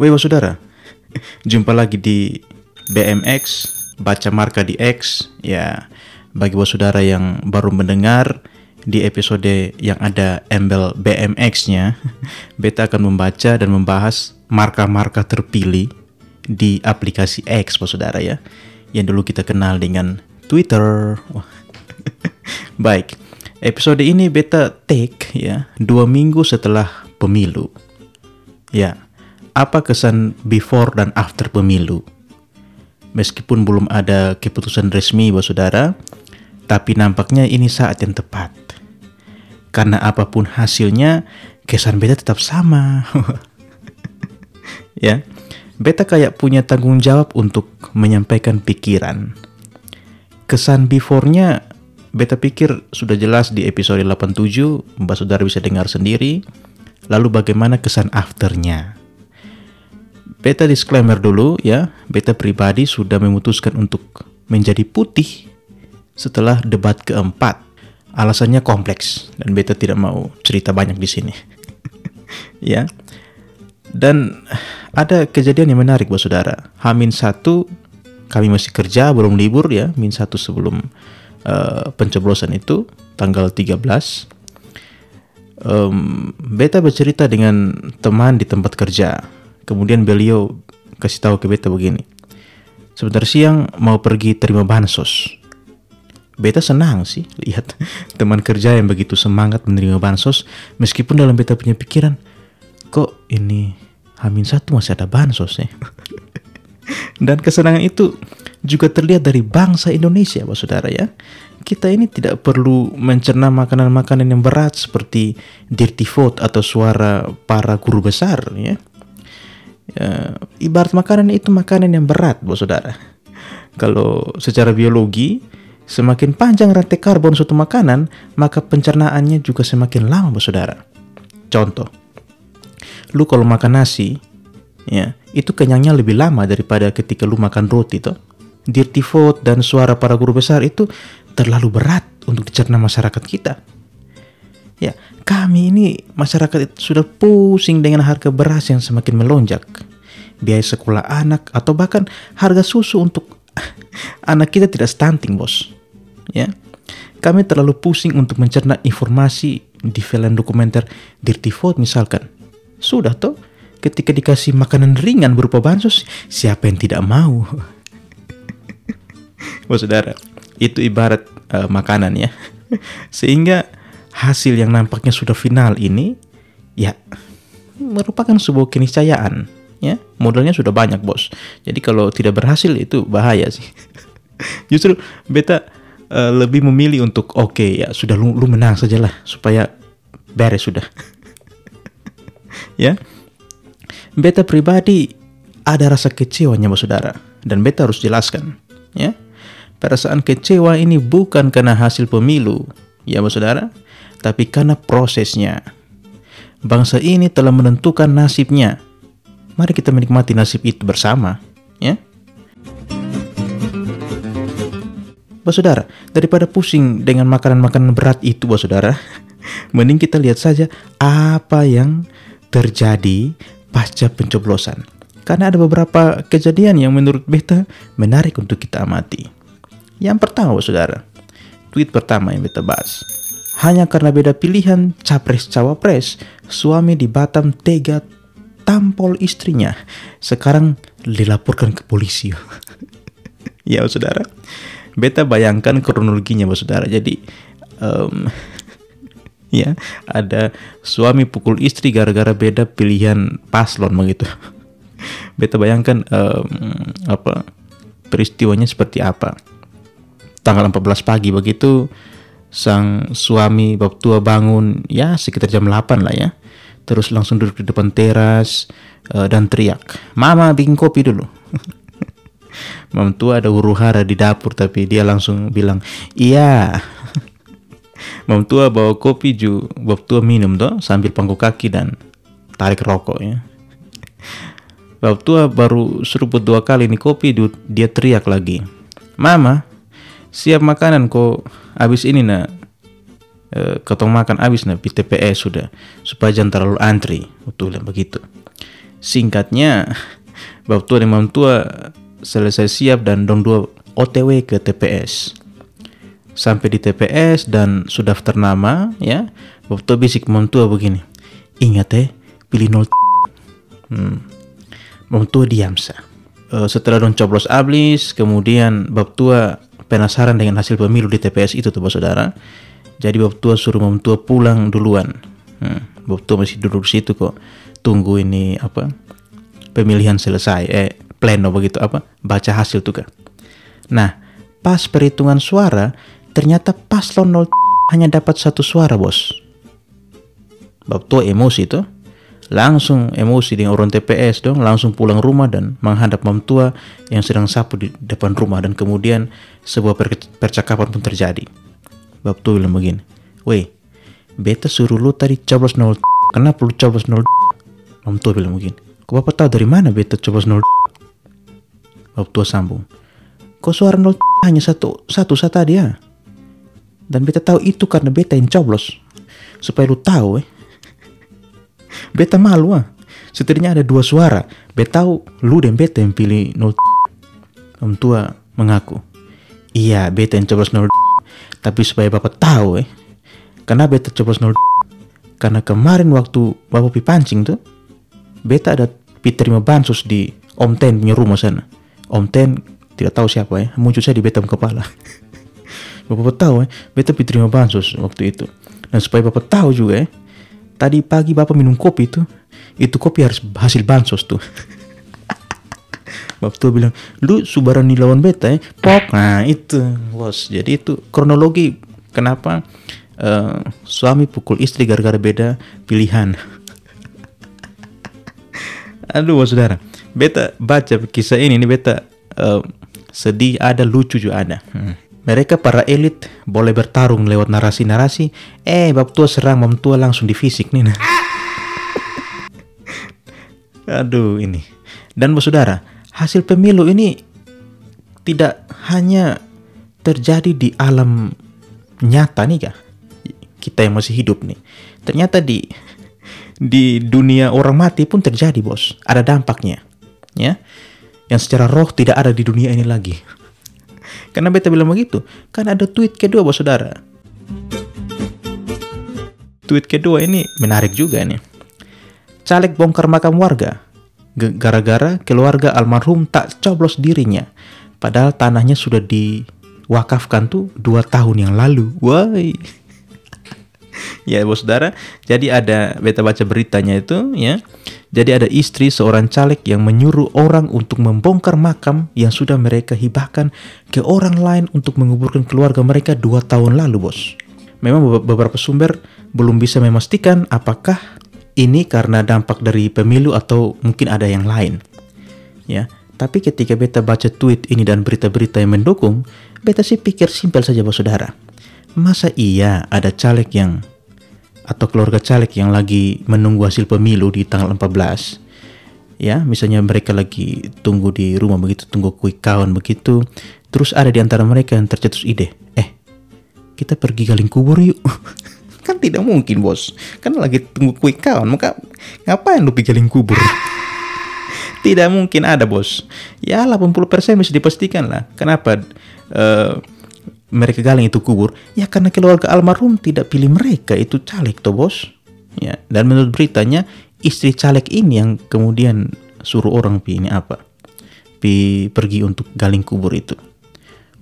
Wewa saudara, jumpa lagi di BMX, baca marka di X. Ya, bagi bos saudara yang baru mendengar di episode yang ada embel BMX-nya, beta akan membaca dan membahas marka-marka terpilih di aplikasi X, bos saudara ya, yang dulu kita kenal dengan Twitter. Baik, episode ini beta take ya dua minggu setelah pemilu. Ya, apa kesan before dan after pemilu? Meskipun belum ada keputusan resmi, bos saudara, tapi nampaknya ini saat yang tepat. Karena apa pun hasilnya, kesan beta tetap sama. ya, beta kayak punya tanggung jawab untuk menyampaikan pikiran. Kesan before-nya beta pikir sudah jelas di episode 87, Mbak Saudara bisa dengar sendiri. Lalu bagaimana kesan afternya? Beta disclaimer dulu ya, beta pribadi sudah memutuskan untuk menjadi putih setelah debat keempat. Alasannya kompleks dan beta tidak mau cerita banyak di sini. ya. Dan ada kejadian yang menarik buat saudara. Hamin satu kami masih kerja belum libur ya, min satu sebelum uh, pencoblosan itu tanggal 13 um, beta bercerita dengan teman di tempat kerja Kemudian beliau kasih tahu ke beta begini. Sebentar siang mau pergi terima bansos. Beta senang sih lihat teman kerja yang begitu semangat menerima bansos meskipun dalam beta punya pikiran kok ini Hamin satu masih ada bansos ya. Dan kesenangan itu juga terlihat dari bangsa Indonesia, Pak Saudara ya. Kita ini tidak perlu mencerna makanan-makanan yang berat seperti dirty food atau suara para guru besar ya ya, ibarat makanan itu makanan yang berat, bos saudara. Kalau secara biologi, semakin panjang rantai karbon suatu makanan, maka pencernaannya juga semakin lama, bos saudara. Contoh, lu kalau makan nasi, ya itu kenyangnya lebih lama daripada ketika lu makan roti, toh. Dirty food dan suara para guru besar itu terlalu berat untuk dicerna masyarakat kita. Ya, kami ini masyarakat sudah pusing dengan harga beras yang semakin melonjak. Biaya sekolah anak atau bahkan harga susu untuk anak kita tidak stunting, Bos. Ya. Kami terlalu pusing untuk mencerna informasi di film dokumenter Dirty Food misalkan. Sudah toh, ketika dikasih makanan ringan berupa bansos, siapa yang tidak mau? Bos saudara, itu ibarat uh, makanan ya. Sehingga hasil yang nampaknya sudah final ini ya merupakan sebuah keniscayaan ya modalnya sudah banyak bos. Jadi kalau tidak berhasil itu bahaya sih. Justru beta uh, lebih memilih untuk oke okay, ya sudah lu, lu menang sajalah supaya beres sudah. Ya. Beta pribadi ada rasa kecewanya bos saudara. Dan beta harus jelaskan ya. Perasaan kecewa ini bukan karena hasil pemilu ya bos saudara tapi karena prosesnya. Bangsa ini telah menentukan nasibnya. Mari kita menikmati nasib itu bersama, ya. Bos saudara, daripada pusing dengan makanan-makanan berat itu, bos saudara, mending kita lihat saja apa yang terjadi pasca pencoblosan. Karena ada beberapa kejadian yang menurut beta menarik untuk kita amati. Yang pertama, bos saudara, tweet pertama yang beta bahas. Hanya karena beda pilihan capres-cawapres, suami di Batam tega tampol istrinya. Sekarang dilaporkan ke polisi. ya, saudara. Beta bayangkan kronologinya, saudara. Jadi, um, ya ada suami pukul istri gara-gara beda pilihan paslon begitu. Beta bayangkan um, apa peristiwanya seperti apa. Tanggal 14 pagi begitu sang suami bab tua bangun ya sekitar jam 8 lah ya terus langsung duduk di depan teras uh, dan teriak mama bikin kopi dulu. Mam tua ada huru hara di dapur tapi dia langsung bilang iya. Mam tua bawa kopi ju bab tua minum tuh sambil pangku kaki dan tarik rokok ya. Bab tua baru seruput dua kali ini kopi dia teriak lagi mama siap makanan kok habis ini nak e, makan habis nak PTPS sudah supaya jangan terlalu antri betul begitu Singkatnya, bab tua dan mam tua selesai siap dan dong dua OTW ke TPS. Sampai di TPS dan sudah ternama, ya, bab tua bisik mam tua begini. Ingat eh, pilih nol. Hmm. Mam tua diam sa. Uh, setelah dong coblos ablis, kemudian bab tua penasaran dengan hasil pemilu di TPS itu tuh saudara. Jadi bab tua suruh mam tua pulang duluan. Hmm. Tua masih duduk situ kok. Tunggu ini apa? Pemilihan selesai. Eh, pleno begitu apa? Baca hasil tuh kan. Nah, pas perhitungan suara, ternyata paslon 0 hanya dapat satu suara, bos. Bab tua emosi tuh langsung emosi dengan orang TPS dong, langsung pulang rumah dan menghadap mam tua yang sedang sapu di depan rumah dan kemudian sebuah per percakapan pun terjadi. Bab tua bilang begini, weh, beta suruh lu tadi coblos nol, kenapa lu coblos nol? Mam tua bilang begini, kok bapak tahu dari mana beta coblos nol? Bab tua sambung, kok suara nol hanya satu satu saat tadi ya? Dan beta tahu itu karena beta yang coblos. Supaya lu tahu eh, Beta malu ah. Setidaknya ada dua suara. Beta tahu lu dan beta yang pilih nol. Om tua mengaku. Iya, beta yang coblos nol. Tapi supaya bapak tahu eh. Karena beta coblos nol. Karena kemarin waktu bapak pi pancing tuh. Beta ada pi terima bansos di Om Ten punya rumah sana. Om Ten tidak tahu siapa ya. Muncul saya di beta kepala. bapak tahu eh. Beta pi terima bansos waktu itu. Dan supaya bapak tahu juga eh tadi pagi bapak minum kopi itu itu kopi harus hasil bansos tuh bapak tuh bilang lu subarani lawan beta ya pok nah itu bos jadi itu kronologi kenapa uh, suami pukul istri gara-gara beda pilihan aduh bos saudara beta baca kisah ini ini beta uh, sedih ada lucu juga ada hmm. Mereka para elit boleh bertarung lewat narasi-narasi. Eh, bab tua serang mam tua langsung di fisik nih. Nah. Aduh, ini. Dan saudara, hasil pemilu ini tidak hanya terjadi di alam nyata nih kah? Kita yang masih hidup nih. Ternyata di di dunia orang mati pun terjadi, Bos. Ada dampaknya. Ya. Yang secara roh tidak ada di dunia ini lagi. Karena beta bilang begitu. Kan ada tweet kedua bos saudara. Tweet kedua ini menarik juga nih. Caleg bongkar makam warga. Gara-gara keluarga almarhum tak coblos dirinya. Padahal tanahnya sudah diwakafkan tuh dua tahun yang lalu. Woi. ya bos saudara. Jadi ada beta baca beritanya itu ya jadi ada istri seorang caleg yang menyuruh orang untuk membongkar makam yang sudah mereka hibahkan ke orang lain untuk menguburkan keluarga mereka dua tahun lalu, bos. Memang beberapa sumber belum bisa memastikan apakah ini karena dampak dari pemilu atau mungkin ada yang lain. Ya, tapi ketika beta baca tweet ini dan berita-berita yang mendukung, beta sih pikir simpel saja, bos saudara. Masa iya ada caleg yang atau keluarga caleg yang lagi menunggu hasil pemilu di tanggal 14 ya misalnya mereka lagi tunggu di rumah begitu tunggu quick count begitu terus ada di antara mereka yang tercetus ide eh kita pergi galing kubur yuk tidak mungkin bos. Kan lagi tunggu quick count maka ngapain lu galing kubur? Tidak mungkin ada bos. Ya 80% bisa dipastikan lah. Kenapa uh, mereka galing itu kubur? Ya karena keluarga almarhum tidak pilih mereka. Itu caleg toh bos. Ya dan menurut beritanya istri caleg ini yang kemudian suruh orang pi ini apa? Pi pergi untuk galing kubur itu.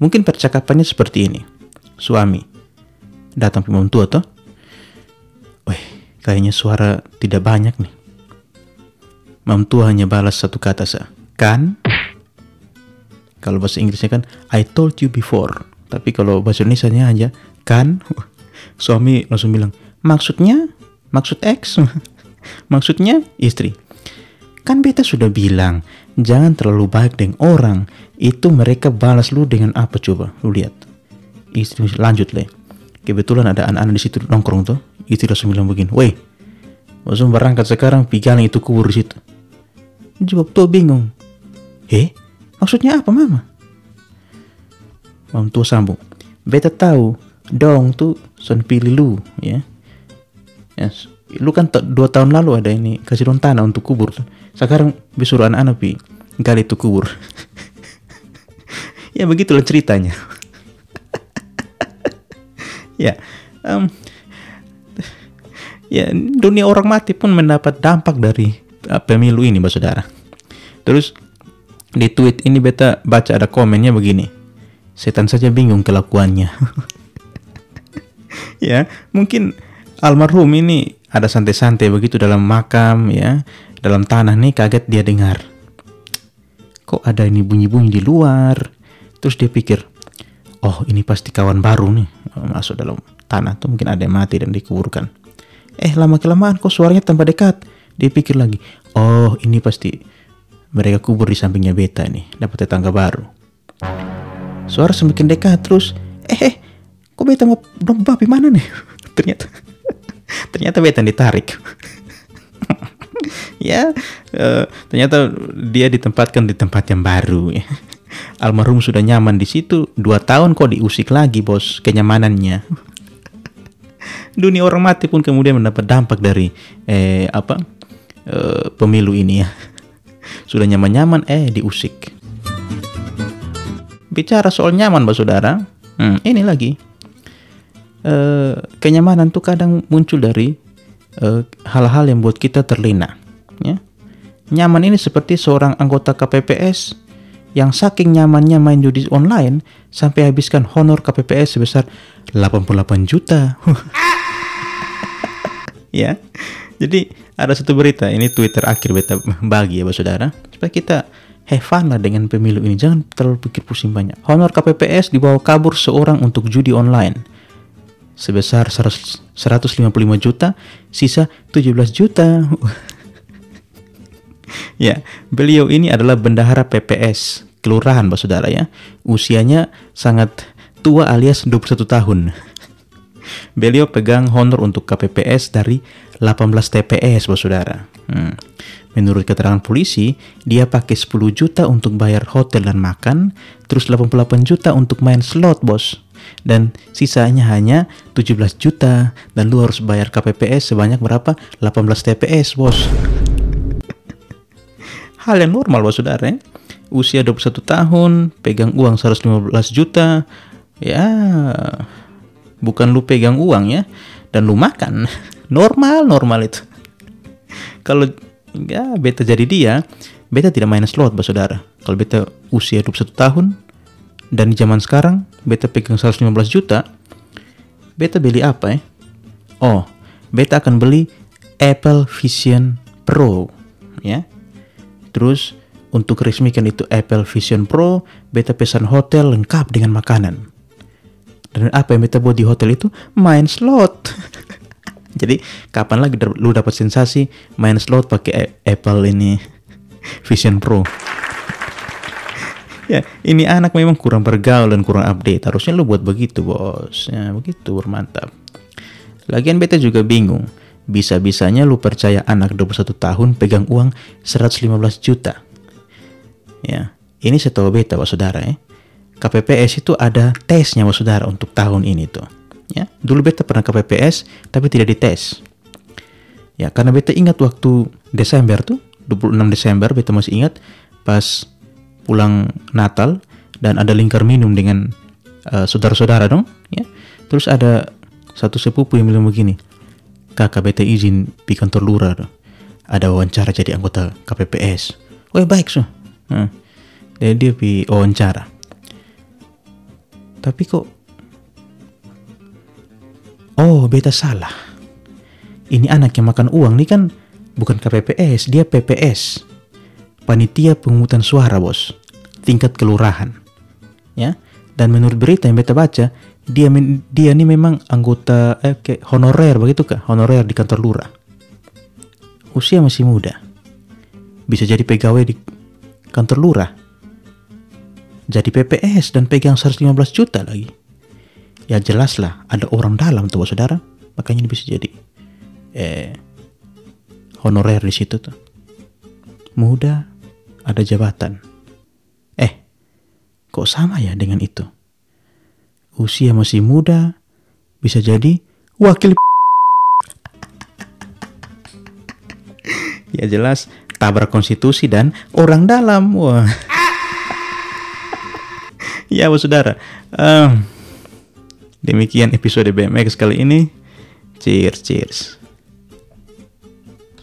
Mungkin percakapannya seperti ini. Suami datang toh. Weh, kayaknya suara tidak banyak nih. Mam tua hanya balas satu kata sa kan? Kalau bahasa Inggrisnya kan I told you before. Tapi kalau bahasa Indonesia aja kan? Suami langsung bilang maksudnya? Maksud X? Maksudnya istri. Kan beta sudah bilang jangan terlalu baik dengan orang. Itu mereka balas lu dengan apa coba? Lu lihat. Istri lanjut le kebetulan ada anak-anak di situ nongkrong tuh istri langsung bilang begini woi langsung berangkat sekarang pigaling itu kubur di situ jawab tuh bingung eh maksudnya apa mama Mam tua sambung. Beta tahu dong tuh son pilih lu ya. Yes. Lu kan dua tahun lalu ada ini kasih dong tanah untuk kubur tuh. sekarang disuruh anak-anak pi gali itu kubur ya begitulah ceritanya ya um, ya dunia orang mati pun mendapat dampak dari uh, pemilu ini mbak saudara. Terus di tweet ini beta baca ada komennya begini. Setan saja bingung kelakuannya. Ya mungkin almarhum ini ada santai-santai begitu dalam makam ya. Dalam tanah nih kaget dia dengar. Kok ada ini bunyi-bunyi di luar? Terus dia pikir oh ini pasti kawan baru nih masuk dalam tanah tuh mungkin ada yang mati dan dikuburkan. Eh lama kelamaan kok suaranya tambah dekat. Dia pikir lagi oh ini pasti mereka kubur di sampingnya beta nih dapat tetangga baru. Suara semakin dekat terus. Eh, eh kok beta mau dong babi mana nih? Ternyata ternyata beta ditarik. Ya uh, ternyata dia ditempatkan di tempat yang baru ya. Almarhum sudah nyaman di situ. Dua tahun kok diusik lagi bos kenyamanannya. Dunia orang mati pun kemudian mendapat dampak dari eh apa eh, pemilu ini ya. Sudah nyaman-nyaman eh diusik. Bicara soal nyaman mbak saudara hmm, ini lagi. Eh, kenyamanan tuh kadang muncul dari eh, hal-hal yang buat kita terlena ya. Nyaman ini seperti seorang anggota KPPS yang saking nyamannya main judi online sampai habiskan honor KPPS sebesar 88 juta. Ya jadi ada satu berita ini Twitter akhir beta bagi ya saudara. Supaya kita have fun lah dengan pemilu ini jangan terlalu pikir pusing banyak. Honor KPPS dibawa kabur seorang untuk judi online. Sebesar 155 juta, sisa 17 juta. ya, beliau ini adalah bendahara PPS, kelurahan Pak Saudara ya. Usianya sangat tua alias 21 tahun. beliau pegang honor untuk KPPS dari 18 TPS Pak Saudara. Hmm. Menurut keterangan polisi, dia pakai 10 juta untuk bayar hotel dan makan, terus 88 juta untuk main slot, Bos dan sisanya hanya 17 juta dan lu harus bayar KPPS sebanyak berapa? 18 TPS, Bos. Hal yang normal, Bos Saudara. Ya? Usia 21 tahun, pegang uang 115 juta. Ya, bukan lu pegang uang ya dan lu makan. Normal, normal itu. Kalau ya beta jadi dia, beta tidak main slot, Bos Saudara. Kalau beta usia 21 tahun, dan di zaman sekarang beta pegang 115 juta beta beli apa ya oh beta akan beli Apple Vision Pro ya terus untuk resmikan itu Apple Vision Pro beta pesan hotel lengkap dengan makanan. Dan apa yang beta buat di hotel itu? Main slot. Jadi kapan lagi lu dapat sensasi main slot pakai Apple ini? Vision Pro. Ya ini anak memang kurang bergaul dan kurang update. Harusnya lu buat begitu bos. Ya begitu bermantap. Lagian beta juga bingung bisa-bisanya lu percaya anak 21 tahun pegang uang 115 juta. Ya ini setahu beta bos saudara ya. KPPS itu ada tesnya bos saudara untuk tahun ini tuh. Ya dulu beta pernah KPPS tapi tidak dites. Ya karena beta ingat waktu Desember tuh 26 Desember beta masih ingat pas pulang Natal dan ada lingkar minum dengan uh, saudara-saudara dong ya. Terus ada satu sepupu yang bilang begini kakak beta izin di kantor lurah ada wawancara jadi anggota KPPS oh baik so nah, dia pi wawancara. Tapi kok oh beta salah. Ini anak yang makan uang nih kan bukan KPPS dia PPS panitia pemungutan suara bos. Tingkat kelurahan. Ya? Dan menurut berita yang beta baca dia dia ini memang anggota eh, kayak honorer begitu kah? Honorer di kantor lurah. Usia masih muda. Bisa jadi pegawai di kantor lurah. Jadi PPS dan pegang 115 juta lagi. Ya jelas lah ada orang dalam tuh saudara. Makanya ini bisa jadi eh honorer di situ tuh. Muda ada jabatan. Eh, kok sama ya dengan itu? Usia masih muda, bisa jadi wakil. ya jelas, tabrak konstitusi dan orang dalam. Wah. ya, saudara. Um, demikian episode BMX kali ini. Cheers, cheers.